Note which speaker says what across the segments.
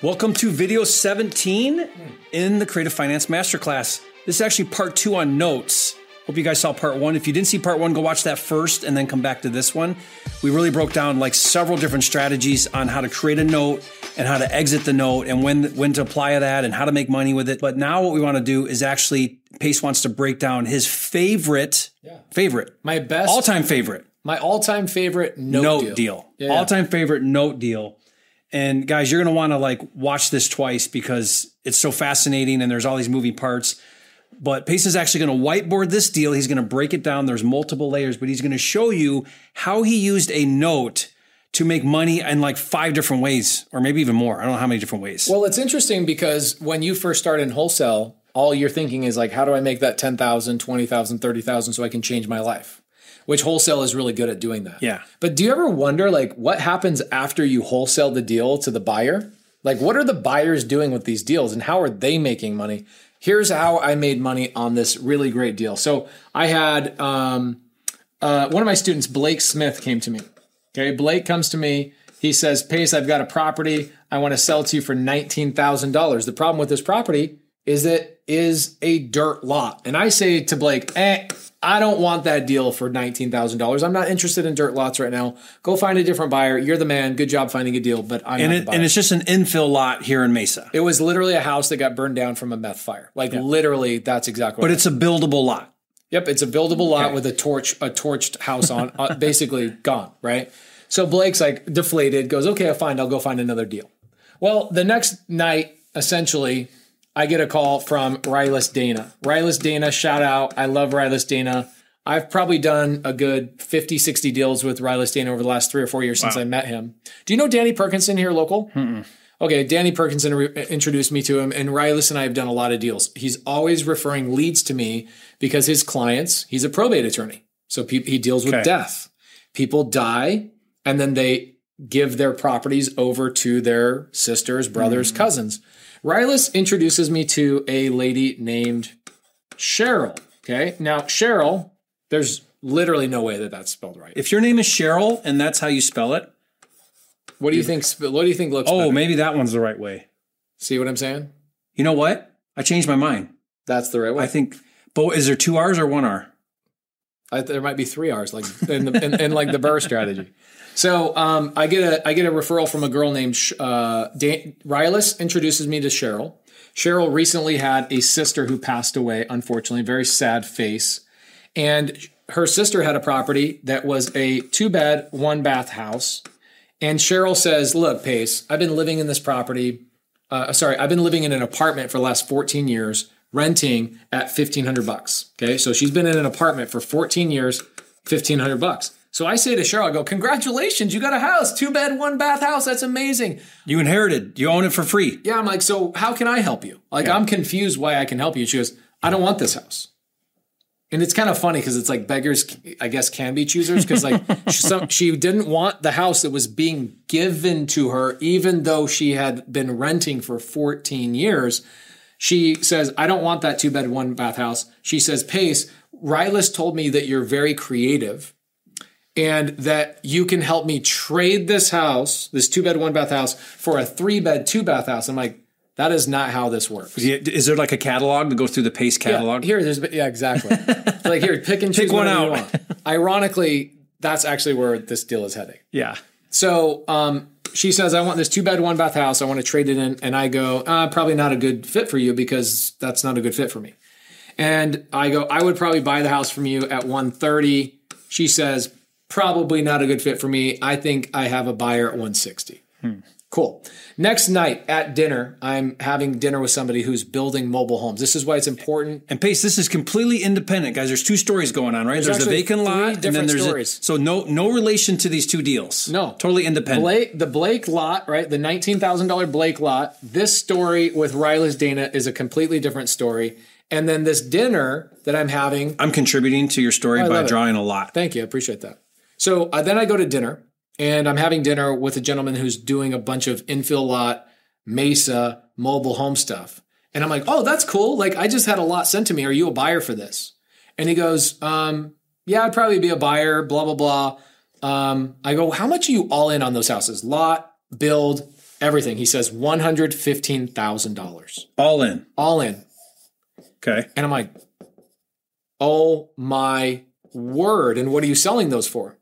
Speaker 1: Welcome to video 17 in the Creative Finance Masterclass. This is actually part two on notes. Hope you guys saw part one. If you didn't see part one, go watch that first and then come back to this one. We really broke down like several different strategies on how to create a note and how to exit the note and when when to apply that and how to make money with it. But now what we want to do is actually Pace wants to break down his favorite,
Speaker 2: Yeah.
Speaker 1: favorite,
Speaker 2: My best,
Speaker 1: all time favorite
Speaker 2: my all-time favorite note,
Speaker 1: note,
Speaker 2: deal.
Speaker 1: deal.
Speaker 2: Yeah.
Speaker 1: All time favorite note deal. And guys, you're going to want to like watch this twice because it's so fascinating and there's all these moving parts. But is actually going to whiteboard this deal. He's going to break it down. There's multiple layers, but he's going to show you how he used a note to make money in like five different ways, or maybe even more. I don't know how many different ways.
Speaker 2: Well, it's interesting because when you first start in wholesale, all you're thinking is like, how do I make that 10,000, 20,000, 30,000 so I can change my life? Which wholesale is really good at doing that.
Speaker 1: Yeah.
Speaker 2: But do you ever wonder like what happens after you wholesale the deal to the buyer? Like what are the buyers doing with these deals and how are they making money? Here's how I made money on this really great deal. So I had um, uh, one of my students, Blake Smith, came to me. Okay, Blake comes to me. He says, Pace, I've got a property. I want to sell to you for $19,000. The problem with this property is it is a dirt lot. And I say to Blake, eh, I don't want that deal for $19,000. I'm not interested in dirt lots right now. Go find a different buyer. You're the man. Good job finding a deal, but I'm
Speaker 1: and
Speaker 2: not
Speaker 1: it, and it's just an infill lot here in Mesa,
Speaker 2: it was literally a house that got burned down from a meth fire. Like literally, that's exactly what
Speaker 1: but it's a buildable lot.
Speaker 2: Yep, it's a buildable lot with a torch, a torched house on, uh, basically gone, right? So Blake's like deflated, goes, okay, fine, I'll go find another deal. Well, the next night, essentially, I get a call from Rylas Dana. Rylas Dana, shout out. I love Rylas Dana. I've probably done a good 50, 60 deals with Rylas Dana over the last three or four years since I met him. Do you know Danny Perkinson here local? Okay, Danny Perkinson re- introduced me to him, and Rylas and I have done a lot of deals. He's always referring leads to me because his clients, he's a probate attorney. So pe- he deals with
Speaker 1: Okay.
Speaker 2: death. People die, and then they give their properties over to their sisters, brothers, mm. cousins. Rylas introduces me to a lady named Cheryl. Okay, now Cheryl, there's literally no way that that's spelled right.
Speaker 1: If your name is Cheryl and that's how you spell it,
Speaker 2: What do you think? sp- What do you think looks?
Speaker 1: oh,
Speaker 2: better?
Speaker 1: maybe that one's the right way.
Speaker 2: see what I'm saying?
Speaker 1: You know what? I changed my mind.
Speaker 2: That's the right way.
Speaker 1: I think, but is there two R's or one R?
Speaker 2: I, there might be three R's, like in, the, in, in like the BRRRR strategy. So um, I get a I get a referral from a girl named uh, Dan- introduces me to Cheryl. Cheryl recently had a sister who passed away, unfortunately, very sad face, and her sister had a property that was a two bed, one bath house. And Cheryl says, "Look, Pace, I've been living in this property. Uh, sorry, I've been living in an apartment for the last 14 years, renting at 1500 bucks. Okay, so she's been in an apartment for 14 years, 1500 bucks. So I say to Cheryl, I go, congratulations, you got a house, two bed, one bath house. That's amazing.
Speaker 1: You inherited. You own it for free.
Speaker 2: Yeah, I'm like, so how can I help you? Like, I'm confused why I can help you. She goes, I don't want this house. And it's kind of funny because it's like beggars, I guess, can be choosers because like she, some, she didn't want the house that was being given to her, even though she had been renting for 14 years. She says, I don't want that two bed, one bath house. She says, Pace, Rylas told me that you're very creative and that you can help me trade this house, this two bed, one bath house, for a three bed, two bath house. I'm like, that is not how this works.
Speaker 1: Yeah, Is there like a catalog to go through the Pace catalog?
Speaker 2: Here, there's yeah, exactly. like here, pick and choose
Speaker 1: Pick one out.
Speaker 2: want. Ironically, that's actually where this deal is heading.
Speaker 1: Yeah.
Speaker 2: So um, she says, I want this two bed, one bath house. I want to trade it in. And I go, uh, probably not a good fit for you because that's not a good fit for me. And I go, I would probably buy the house from you at 130. She says, probably not a good fit for me. I think I have a buyer at 160. Cool. Next night at dinner, I'm having dinner with somebody who's building mobile homes. This is why it's important
Speaker 1: And Pace, this is completely independent, guys. There's two stories going on, right? There's, a
Speaker 2: actually
Speaker 1: vacant lot, and then there's
Speaker 2: stories.
Speaker 1: A, so no no relation to these two deals.
Speaker 2: No.
Speaker 1: totally independent.
Speaker 2: Blake, the Blake lot, right? The nineteen thousand dollar Blake lot. This story with Rylas Dana is a completely different story. And then this dinner that I'm having.
Speaker 1: I'm contributing to your story oh, by
Speaker 2: love it.
Speaker 1: drawing a lot.
Speaker 2: Thank you, I appreciate that. So uh, then I go to dinner, and I'm having dinner with a gentleman who's doing a bunch of infill lot, Mesa, mobile home stuff. And I'm like, oh, that's cool. Like I just had a lot sent to me. Are you a buyer for this? And he goes, um, yeah, I'd probably be a buyer. Blah blah blah. Um, I go, how much are you all in on those houses? Lot, build. everything. He says one hundred fifteen thousand dollars,
Speaker 1: All in.
Speaker 2: all in.
Speaker 1: Okay.
Speaker 2: And I'm like, oh my word! And what are you selling those for?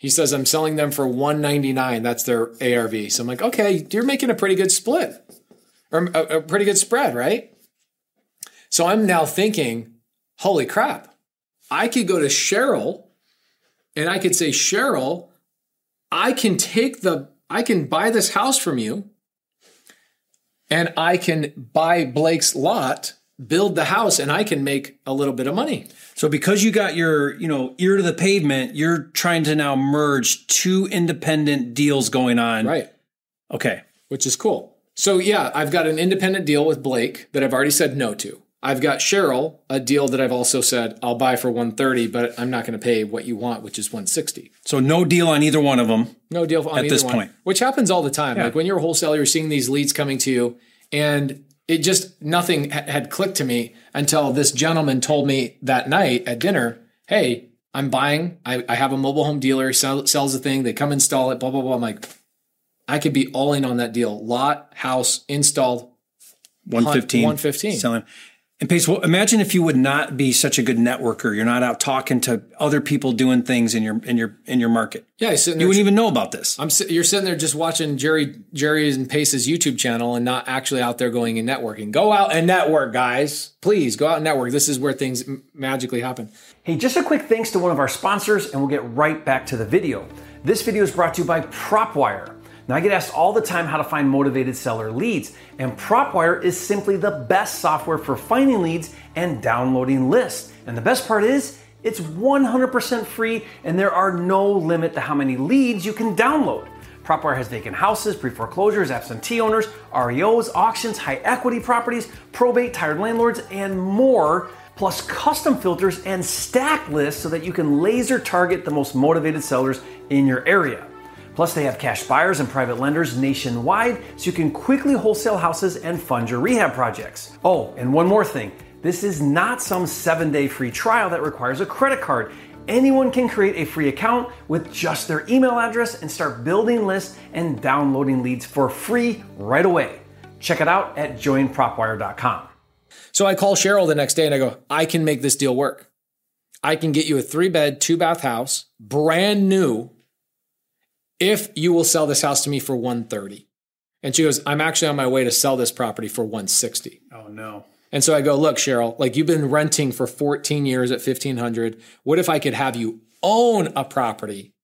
Speaker 2: He says I'm selling them for 199. That's their ARV. So I'm like, okay, you're making a pretty good split, or a, a pretty good spread, right? So I'm now thinking, holy crap! I could go to Cheryl, and I could say, Cheryl, I can take the, I can buy this house from you, and I can buy Blake's lot, build the house, and I can make a little bit of money.
Speaker 1: So because you got your, you know, ear to the pavement, you're trying to now merge two independent deals going on.
Speaker 2: Right.
Speaker 1: Okay.
Speaker 2: which is cool. So yeah, I've got an independent deal with Blake that I've already said no to. I've got Cheryl, a deal that I've also said I'll buy for 130, but I'm not going to pay what you want, which is 160.
Speaker 1: So no deal on either one of them.
Speaker 2: No deal on
Speaker 1: At
Speaker 2: either
Speaker 1: this
Speaker 2: one,
Speaker 1: point.
Speaker 2: which happens all the time. Like when you're a wholesaler, you're seeing these leads coming to you, and it just nothing had clicked to me until this gentleman told me that night at dinner, "Hey, I'm buying. I, I have a mobile home dealer sell, sells the thing. They come install it. Blah blah blah." I'm like, I could be all in on that deal. Lot, house, installed.
Speaker 1: 115.
Speaker 2: 115.
Speaker 1: Selling. And Pace, well, imagine if you would not be such a good networker. You're not out talking to other people doing things in your in your in your market.
Speaker 2: Yeah,
Speaker 1: You wouldn't even know about this.
Speaker 2: I'm sit- you're sitting there just watching Jerry Jerry and Pace's YouTube channel and not actually out there going and networking. Go out and network, guys. Please go out and network. This is where things m- magically happen.
Speaker 3: Hey, just a quick thanks to one of our sponsors, and we'll get right back to the video. This video is brought to you by PropWire. Now, I get asked all the time how to find motivated seller leads, and PropWire is simply the best software for finding leads and downloading lists. And the best part is, it's 100% free, and there are no limit to how many leads you can download. PropWire has vacant houses, pre foreclosures, absentee owners, REOs, auctions, high equity properties, probate, tired landlords, and more plus custom filters and stack lists so that you can laser target the most motivated sellers in your area. Plus, they have cash buyers and private lenders nationwide so you can quickly wholesale houses and fund your rehab projects. Oh, and one more thing this is not some seven day free trial that requires a credit card. Anyone can create a free account with just their email address and start building lists and downloading leads for free right away. Check it out at joinpropwire.com.
Speaker 2: So I call Cheryl the next day and I go, I can make this deal work. I can get you a three bed, two bath house, brand new, if you will sell this house to me for 130. And she goes, I'm actually on my way to sell this property for 160.
Speaker 1: Oh no.
Speaker 2: And so I go, look, Cheryl, like you've been renting for 14 years at 1500. What if I could have you own a property,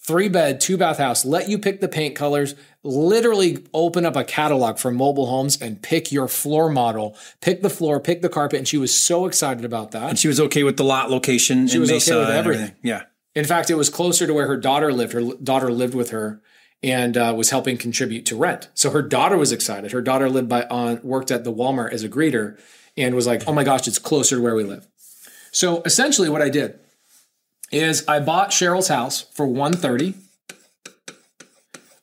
Speaker 2: three bed, two bath house, let you pick the paint colors, literally open up a catalog for mobile homes and pick your floor model, pick the floor, pick the carpet. And she was so excited about that.
Speaker 1: And she was okay with the lot location. She
Speaker 2: was okay with
Speaker 1: and
Speaker 2: everything.
Speaker 1: Yeah.
Speaker 2: In fact, it was closer to where her daughter lived. Her daughter lived with her and uh, was helping contribute to rent. So her daughter was excited. Her daughter lived by on worked at the Walmart as a greeter and was like, "Oh my gosh, it's closer to where we live." So essentially, what I did is I bought Cheryl's house for one thirty.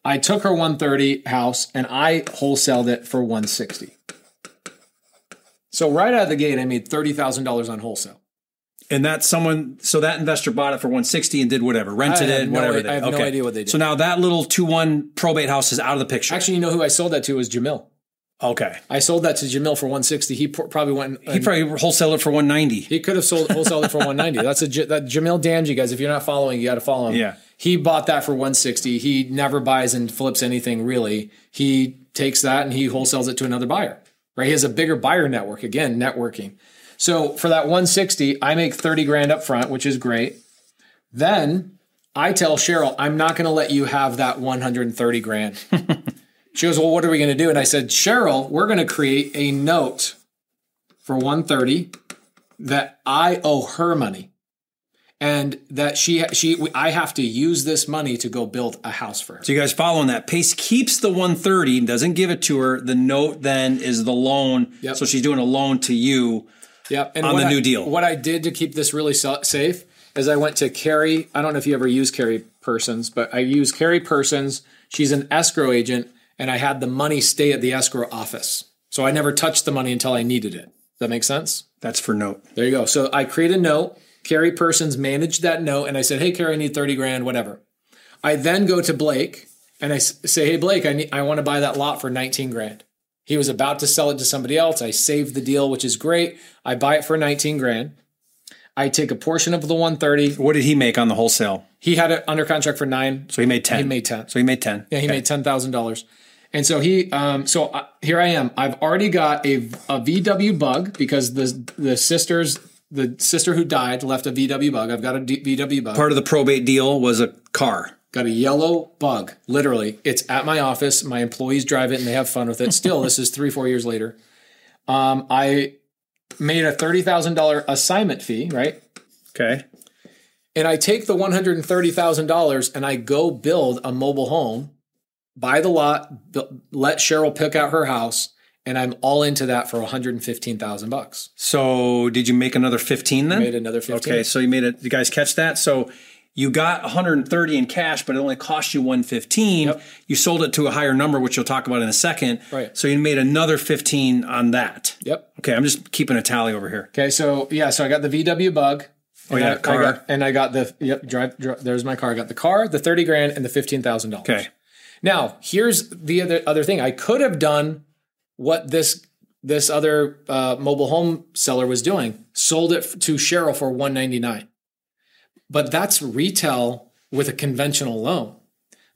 Speaker 2: I took her 130 house and I wholesaled it for 160. So right out of the gate, I made thirty thousand dollars on wholesale.
Speaker 1: And that someone, so that investor bought it for 160 and did whatever, rented it,
Speaker 2: no
Speaker 1: whatever.
Speaker 2: i- I have no idea what they did.
Speaker 1: So now that little 2 1 probate house is out of the picture.
Speaker 2: Actually, you know who I sold that to was Jamil.
Speaker 1: okay.
Speaker 2: I sold that to Jamil for 160. He pr- probably went. And,
Speaker 1: He probably wholesaled it for 190.
Speaker 2: he could have sold wholesaled it for 190. That's a that Jamil Damji guys. If you're not following, you got to follow him.
Speaker 1: Yeah.
Speaker 2: He bought that for 160. He never buys and flips anything really. He takes that and he wholesales it to another buyer. Right? He has a bigger buyer network. Again, networking. So for that 160, I make 30 grand up front, which is great. Then I tell Cheryl, I'm not going to let you have that 130 grand. she goes, Well, what are we going to do? And I said, Cheryl, we're going to create a note for 130 that I owe her money. And that she she I have to use this money to go build a house for her.
Speaker 1: So you guys following that? Pace keeps the 130, doesn't give it to her. The note then is the loan.
Speaker 2: Yep.
Speaker 1: So she's doing a loan to you.
Speaker 2: Yep. And
Speaker 1: on the
Speaker 2: I-
Speaker 1: new deal.
Speaker 2: What I did to keep this really sa- safe is I went to Carrie. I don't know if you ever use Carrie Persons, but I use Carrie Persons. She's an escrow agent, and I had the money stay at the escrow office. So I never touched the money until I needed it. Does that make sense?
Speaker 1: That's for note.
Speaker 2: There you go. So I create a note. Carrie Persons managed that note, and I said, "Hey, Carrie, I need thirty grand, whatever." I then go to Blake and I say, "Hey Blake, I need, I want to buy that lot for 19 grand." He was about to sell it to somebody else. I saved the deal, which is great. I buy it for 19 grand. I take a portion of the 130.
Speaker 1: What did he make on the wholesale?
Speaker 2: He had it under contract for nine.
Speaker 1: So he made 10.
Speaker 2: He made 10.
Speaker 1: So he made 10.
Speaker 2: Yeah, he made ten thousand dollars, and so he, um, so uh, here I am. I've already got a, a VW Bug because the the sisters, the sister who died left a VW Bug. I've got a D- VW Bug.
Speaker 1: Part of the probate deal was a car.
Speaker 2: Got a yellow Bug. Literally, it's at my office. My employees drive it and they have fun with it. Still, this is three four years later. Um, I made a thirty thousand dollar assignment fee, right?
Speaker 1: Okay.
Speaker 2: and I take the one hundred and thirty thousand dollars and I go build a mobile home, buy the lot, bu- let Cheryl pick out her house, and I'm all into that for one hundred and fifteen thousand bucks.
Speaker 1: So did you make another 15 then?
Speaker 2: Made another fifteen.
Speaker 1: Okay, so you made it. You guys catch that? So you got 130 in cash, but it only cost you 115.
Speaker 2: Yep.
Speaker 1: You sold it to a higher number, which you'll talk about in a second.
Speaker 2: Right.
Speaker 1: So you made another 15 on that.
Speaker 2: Yep.
Speaker 1: Okay, I'm just keeping a tally over here.
Speaker 2: Okay, so yeah, so I got the VW Bug. Oh
Speaker 1: yeah,
Speaker 2: I,
Speaker 1: car.
Speaker 2: I got, and I got the yep drive, drive. There's my car. I got the car, the thirty grand, and the fifteen thousand dollars.
Speaker 1: Okay.
Speaker 2: Now, here's the other other thing. I could have done what this this other uh, mobile home seller was doing. Sold it to Cheryl for 199. But that's retail with a conventional loan.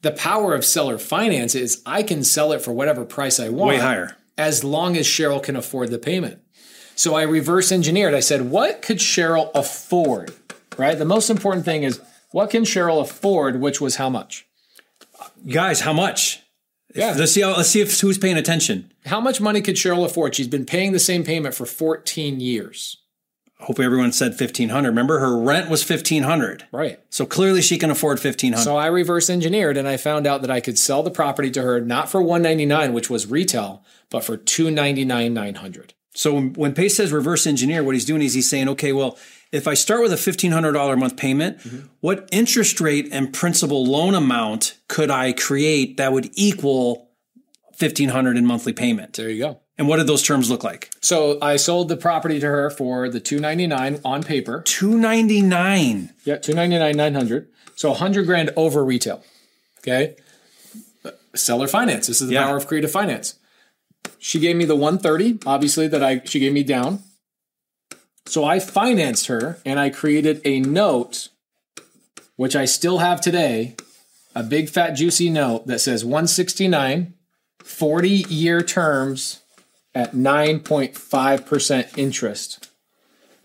Speaker 2: The power of seller finance is I can sell it for whatever price I want
Speaker 1: Way higher.
Speaker 2: as long as Cheryl can afford the payment. So I reverse engineered. I said, what could Cheryl afford? Right? The most important thing is what can Cheryl afford, which was how much?
Speaker 1: Guys, how much?
Speaker 2: Yeah.
Speaker 1: Let's see. How, let's see if who's paying attention.
Speaker 2: How much money could Cheryl afford? She's been paying the same payment for 14 years.
Speaker 1: Hope everyone said 1500. Remember, her rent was 1500.
Speaker 2: Right.
Speaker 1: So clearly she can afford 1500.
Speaker 2: So I reverse engineered and I found out that I could sell the property to her not for 199, which was retail, but for 299 900.
Speaker 1: So when, when Pace says reverse engineer, what he's doing is he's saying, okay, well, if I start with a $1,500 a month payment, mm-hmm. what interest rate and principal loan amount could I create that would equal 1500 in monthly payment?
Speaker 2: There you go.
Speaker 1: And what did those terms look like?
Speaker 2: So I sold the property to her for the 299 on paper.
Speaker 1: 299.
Speaker 2: Yeah, 299 900. So 100 grand over retail. Okay? Seller finance. This is the
Speaker 1: Yeah.
Speaker 2: power of creative finance. She gave me the 130, obviously that I she gave me down. So I financed her and I created a note which I still have today, a big fat juicy note that says 169 40 year terms at 9.5% interest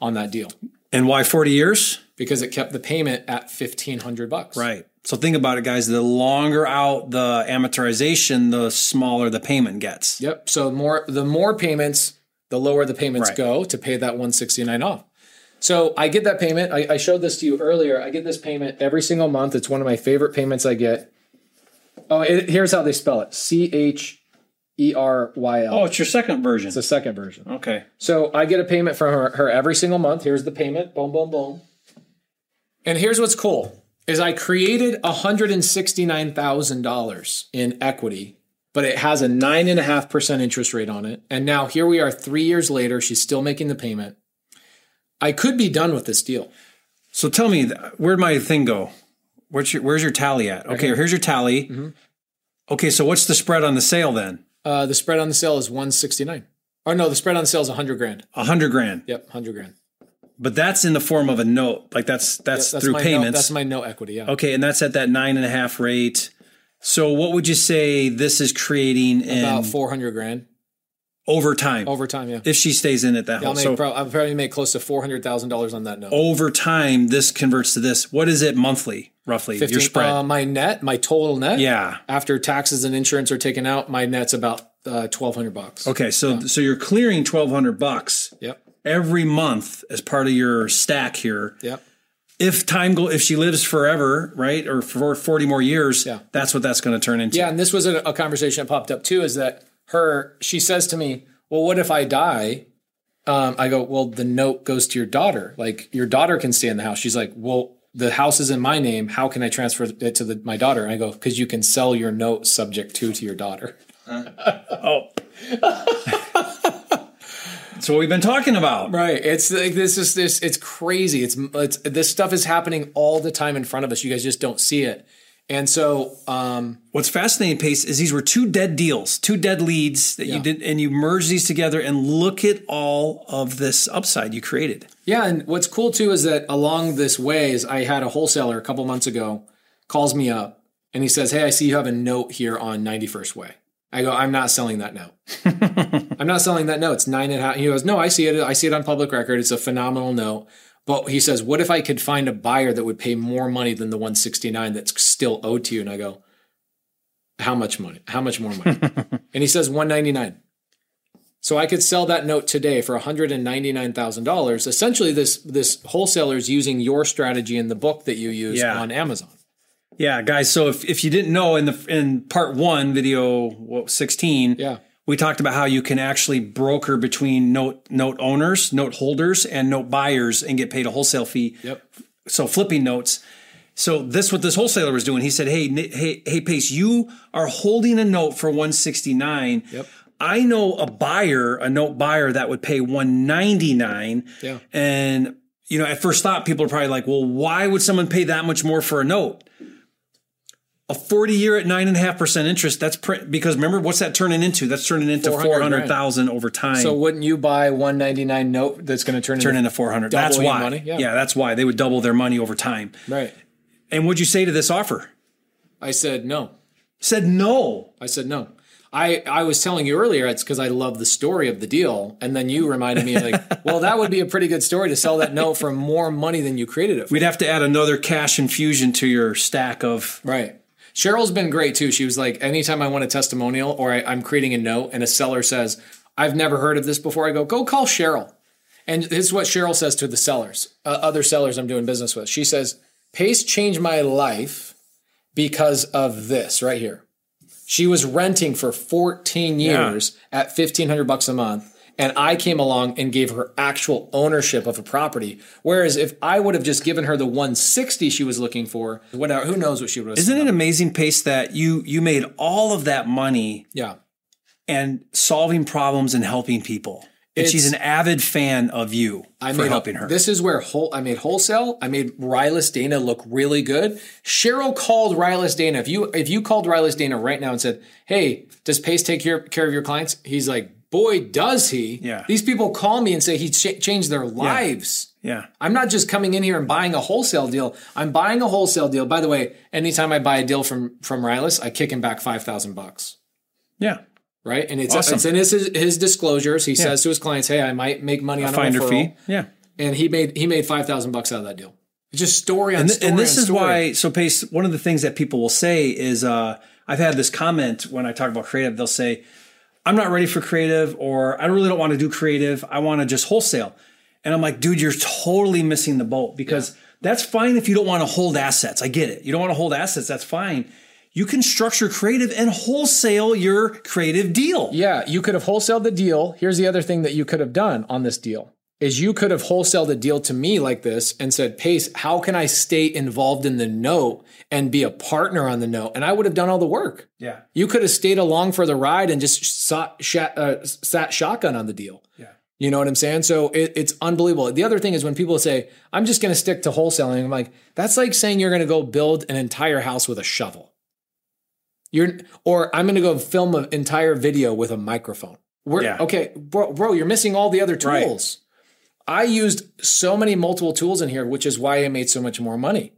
Speaker 2: on that deal
Speaker 1: And why 40 years?
Speaker 2: because it kept the payment at 1500 bucks.
Speaker 1: Right. So think about it, guys. The longer out the amortization, the smaller the payment gets.
Speaker 2: Yep. So more the more payments, the lower the payments
Speaker 1: Right.
Speaker 2: go to pay that 169 off. So I get that payment. I, I showed this to you earlier. I get this payment every single month. It's one of my favorite payments I get. Oh, it, here's how they spell it: C H E R Y L.
Speaker 1: Oh, it's your second version.
Speaker 2: It's the second version.
Speaker 1: Okay.
Speaker 2: So I get a payment from her, her every single month. Here's the payment. Boom, boom, boom. And here's what's cool is I created $169,000 in equity, but it has a nine and a half percent interest rate on it. And now here we are three years later. She's still making the payment. I could be done with this deal.
Speaker 1: So tell me, where'd my thing go? Where's your, where's your tally at? Okay, here's your tally. Mm-hmm. Okay, so what's the spread on the sale then?
Speaker 2: Uh, the spread on the sale is 169. Or no, the spread on the sale is 100 grand.
Speaker 1: A hundred grand.
Speaker 2: Yep, 100 grand.
Speaker 1: But that's in the form of a note. Like that's that's,
Speaker 2: That's
Speaker 1: through payments.
Speaker 2: Note, that's my no equity. Yeah.
Speaker 1: okay, and that's at that nine and a half rate. So what would you say this is creating in
Speaker 2: About 400 grand
Speaker 1: over time?
Speaker 2: over time. Yeah.
Speaker 1: if she stays in it that
Speaker 2: I'll, make,
Speaker 1: so
Speaker 2: pro- I'll probably make close to $400,000 on that note.
Speaker 1: over time this converts to this. What is it monthly, roughly? your spread.
Speaker 2: Uh, my net, my total net.
Speaker 1: yeah.
Speaker 2: After taxes and insurance are taken out, my net's about uh, twelve hundred bucks.
Speaker 1: Okay, so so you're clearing twelve hundred bucks
Speaker 2: Yep.
Speaker 1: every month as part of your stack here.
Speaker 2: Yep.
Speaker 1: if time go if she lives forever, right, or for forty more years,
Speaker 2: Yeah.
Speaker 1: that's what that's going to turn into.
Speaker 2: Yeah, and this was a, a conversation that popped up too. Is that her? She says to me, "Well, what if I die?" Um, I go, "Well, the note goes to your daughter. Like your daughter can stay in the house." She's like, "Well." The house is in my name. How can I transfer it to the, my daughter? And I go, because you can sell your note subject to to your daughter.
Speaker 1: Oh. That's what we've been talking about.
Speaker 2: Right. It's like this is this. It's crazy. It's it's this stuff is happening all the time in front of us. You guys just don't see it. And so, um,
Speaker 1: What's fascinating, Pace, is these were two dead deals, two dead leads that
Speaker 2: Yeah.
Speaker 1: you did, and you merged these together, and look at all of this upside you created.
Speaker 2: yeah, and what's cool too is that along this way is I had a wholesaler a couple months ago calls me up and he says, "Hey, I see you have a note here on 91st Way." I go, "I'm not selling that note. I'm not selling that note. It's nine and a half." He goes, "No, I see it. I see it on public record. It's a phenomenal note." But he says, "What if I could find a buyer that would pay more money than the 169 that's still owed to you?" And I go, "How much money? How much more money?" and he says, "199." So I could sell that note today for $199,000. Essentially, this this wholesaler is using your strategy in the book that you use
Speaker 1: Yeah.
Speaker 2: on Amazon.
Speaker 1: Yeah, guys. So if, if you didn't know in the in part one, video what, sixteen,
Speaker 2: Yeah.
Speaker 1: we talked about how you can actually broker between note note owners, note holders, and note buyers, and get paid a wholesale fee.
Speaker 2: Yep.
Speaker 1: So flipping notes. So this what this wholesaler was doing. He said, "Hey, hey, hey, Pace, you are holding a note for one sixty nine.
Speaker 2: Yep.
Speaker 1: I know a buyer, a note buyer that would pay one ninety nine.
Speaker 2: Yeah.
Speaker 1: And you know, at first thought, people are probably like, "Well, why would someone pay that much more for a note?" A 40 year at nine and a half percent interest. That's pr- because remember what's that turning into? That's turning into 400,000 over time.
Speaker 2: So wouldn't you buy 199 note that's going to turn,
Speaker 1: turn
Speaker 2: into
Speaker 1: into 400. That's why. Yeah.
Speaker 2: Yeah.
Speaker 1: that's why they would double their money over time.
Speaker 2: right?
Speaker 1: And what'd you say to this offer?
Speaker 2: I said no.
Speaker 1: Said no.
Speaker 2: I said no. I, I was telling you earlier it's because I love the story of the deal, and then you reminded me like, well, that would be a pretty good story to sell that note for more money than you created it for.
Speaker 1: We'd have to add another cash infusion to your stack of.
Speaker 2: Right. Cheryl's been great too. She was like, anytime I want a testimonial or I, I'm creating a note and a seller says, I've never heard of this before, I go, go call Cheryl. And this is what Cheryl says to the sellers, uh, other sellers I'm doing business with. She says, Pace changed my life because of this right here. She was renting for 14 years at 1500 bucks a month. And I came along and gave her actual ownership of a property. Whereas if I would have just given her the 160 she was looking for, whatever, who knows what she would have
Speaker 1: Isn't it amazing, Pace, that you you made all of that money
Speaker 2: Yeah.
Speaker 1: and solving problems and helping people? And she's an avid fan of you
Speaker 2: I
Speaker 1: for
Speaker 2: made
Speaker 1: helping her.
Speaker 2: This is where whole, I made wholesale. I made Rylas Dana look really good. Cheryl called Rylas Dana. If you if you called Rylas Dana right now and said, "Hey, does Pace take care, care of your clients?" He's like, "Boy, does he!"
Speaker 1: Yeah.
Speaker 2: These people call me and say he ch- changed their lives.
Speaker 1: yeah.
Speaker 2: I'm not just coming in here and buying a wholesale deal. I'm buying a wholesale deal. By the way, anytime I buy a deal from from Rylas, I kick him back five thousand bucks.
Speaker 1: Yeah.
Speaker 2: Right, and it's,
Speaker 1: Awesome.
Speaker 2: it's in his his disclosures. He says to his clients, "Hey, I might make money on a
Speaker 1: Finder
Speaker 2: referral."
Speaker 1: fee. Yeah.
Speaker 2: and he made he made five thousand bucks out of that deal. It's just story on
Speaker 1: and, th-
Speaker 2: story
Speaker 1: and this is
Speaker 2: story.
Speaker 1: why so pace one of the things that people will say is uh, i've had this comment when i talk about creative they'll say i'm not ready for creative or i really don't want to do creative i want to just wholesale and i'm like dude you're totally missing the boat because that's fine if you don't want to hold assets i get it you don't want to hold assets that's fine you can structure creative and wholesale your creative deal
Speaker 2: Yeah, you could have wholesaled the deal. Here's the other thing that you could have done on this deal is you could have wholesaled a deal to me like this and said, Pace, how can I stay involved in the note and be a partner on the note? And I would have done all the work.
Speaker 1: yeah
Speaker 2: You could have stayed along for the ride and just sat, shat, uh, sat shotgun on the deal.
Speaker 1: yeah
Speaker 2: You know what I'm saying? So it, it's unbelievable. The other thing is when people say, I'm just going to stick to wholesaling, I'm like, that's like saying you're going to go build an entire house with a shovel. You're, or I'm going to go film an entire video with a microphone. We're,
Speaker 1: Yeah.
Speaker 2: Okay, bro, bro, you're missing all the other tools. Right. I used so many multiple tools in here, which is why I made so much more money.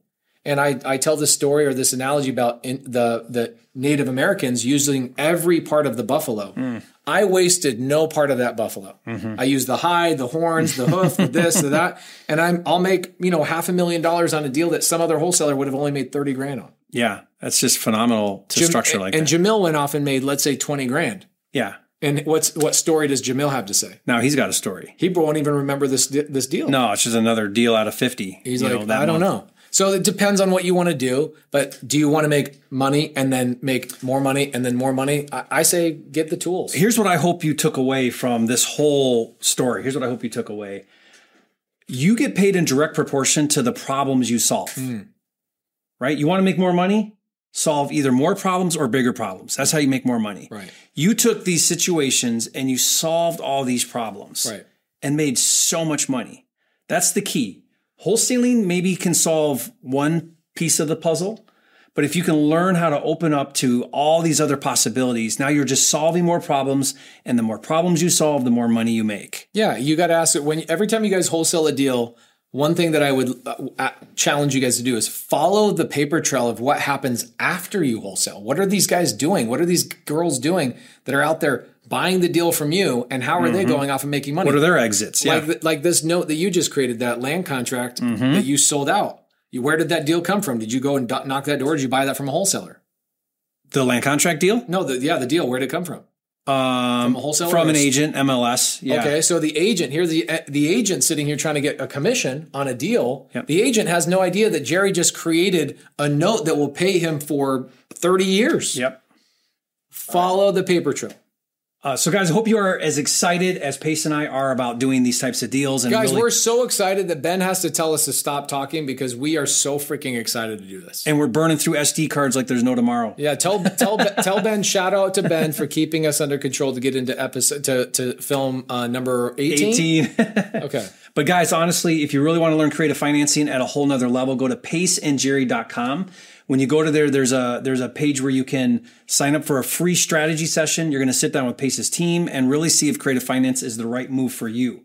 Speaker 2: And I, I tell this story or this analogy about in the, the Native Americans using every part of the buffalo. Hmm. I wasted no part of that buffalo. Mm-hmm. I used the hide, the horns, the hoof, the this, the that, and I'm I'll make you know half a million dollars on a deal that some other wholesaler would have only made thirty grand on.
Speaker 1: yeah that's just phenomenal to structure like
Speaker 2: and
Speaker 1: that And
Speaker 2: Jamil went off and made let's say twenty grand.
Speaker 1: yeah
Speaker 2: And what's what story does Jamil have to say?
Speaker 1: now he's got a story
Speaker 2: He won't even remember this this deal.
Speaker 1: no it's just another deal out of 50
Speaker 2: He's like,
Speaker 1: know,
Speaker 2: I don't know. So it depends on what you want to do. But do you want to make money and then make more money and then more money? I, I say get the tools.
Speaker 1: here's what I hope you took away from this whole story. Here's what I hope you took away. You get paid in direct proportion to the problems you solve. Hmm. Right? You want to make more money? Solve either more problems or bigger problems. That's how you make more money.
Speaker 2: Right.
Speaker 1: You took these situations and you solved all these problems
Speaker 2: Right.
Speaker 1: and made so much money. That's the key. Wholesaling maybe can solve one piece of the puzzle, But if you can learn how to open up to all these other possibilities, now you're just solving more problems. And the more problems you solve, the more money you make.
Speaker 2: Yeah, you got to ask it when every time you guys wholesale a deal. One thing that I would uh, challenge you guys to do is follow the paper trail of what happens after you wholesale. What are these guys doing? What are these girls doing that are out there buying the deal from you, and how are mm-hmm. they going off and making money?
Speaker 1: What are their exits?
Speaker 2: Yeah. Like like this note that you just created, that land contract mm-hmm. that you sold out. Where did that deal come from? Did you go and knock that door? Did you buy that from a wholesaler?
Speaker 1: The land contract deal?
Speaker 2: No, the, yeah, the deal. Where did it come from?
Speaker 1: Um, from a wholesaler, from an agent, MLS. Yeah.
Speaker 2: Okay, so the agent here, the the agent sitting here trying to get a commission on a deal. Yep. The agent has no idea that Jerry just created a note that will pay him for thirty years.
Speaker 1: Yep.
Speaker 2: Follow the paper trail.
Speaker 1: Uh, so, guys, I hope you are as excited as Pace and I are about doing these types of deals. And
Speaker 2: guys,
Speaker 1: really,
Speaker 2: we're so excited that Ben has to tell us to stop talking because we are so freaking excited to do this.
Speaker 1: And we're burning through SD cards like there's no tomorrow.
Speaker 2: Yeah, tell tell tell Ben. Shout out to Ben for keeping us under control to get into episode to to film uh, number eighteen.
Speaker 1: 18. okay. But guys, honestly, if you really want to learn creative financing at a whole nother level, go to paceandjerry.com when you go to there, there's a there's a page where you can sign up for a free strategy session. You're going to sit down with Pace's team and really see if creative finance is the right move for you.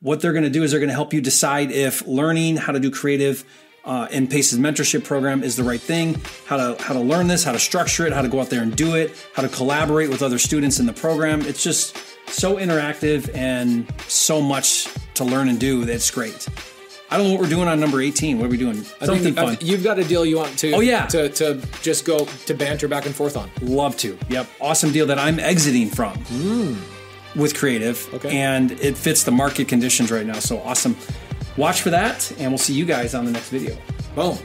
Speaker 1: What they're going to do is they're going to help you decide if learning how to do creative uh, in Pace's mentorship program is the right thing. How to how to learn this, how to structure it, how to go out there and do it, how to collaborate with other students in the program. It's just so interactive and so much to learn and do. That's great. I don't know what we're doing on number 18. What are we doing? Something think, fun.
Speaker 2: You've got a deal you want to
Speaker 1: oh, yeah.
Speaker 2: to, to just go to banter back and forth on.
Speaker 1: Love to. Yep. Awesome deal that I'm exiting from mm. with creative. Okay. And it fits the market conditions right now. So awesome. Watch for that, and we'll see you guys on the next video.
Speaker 2: Boom.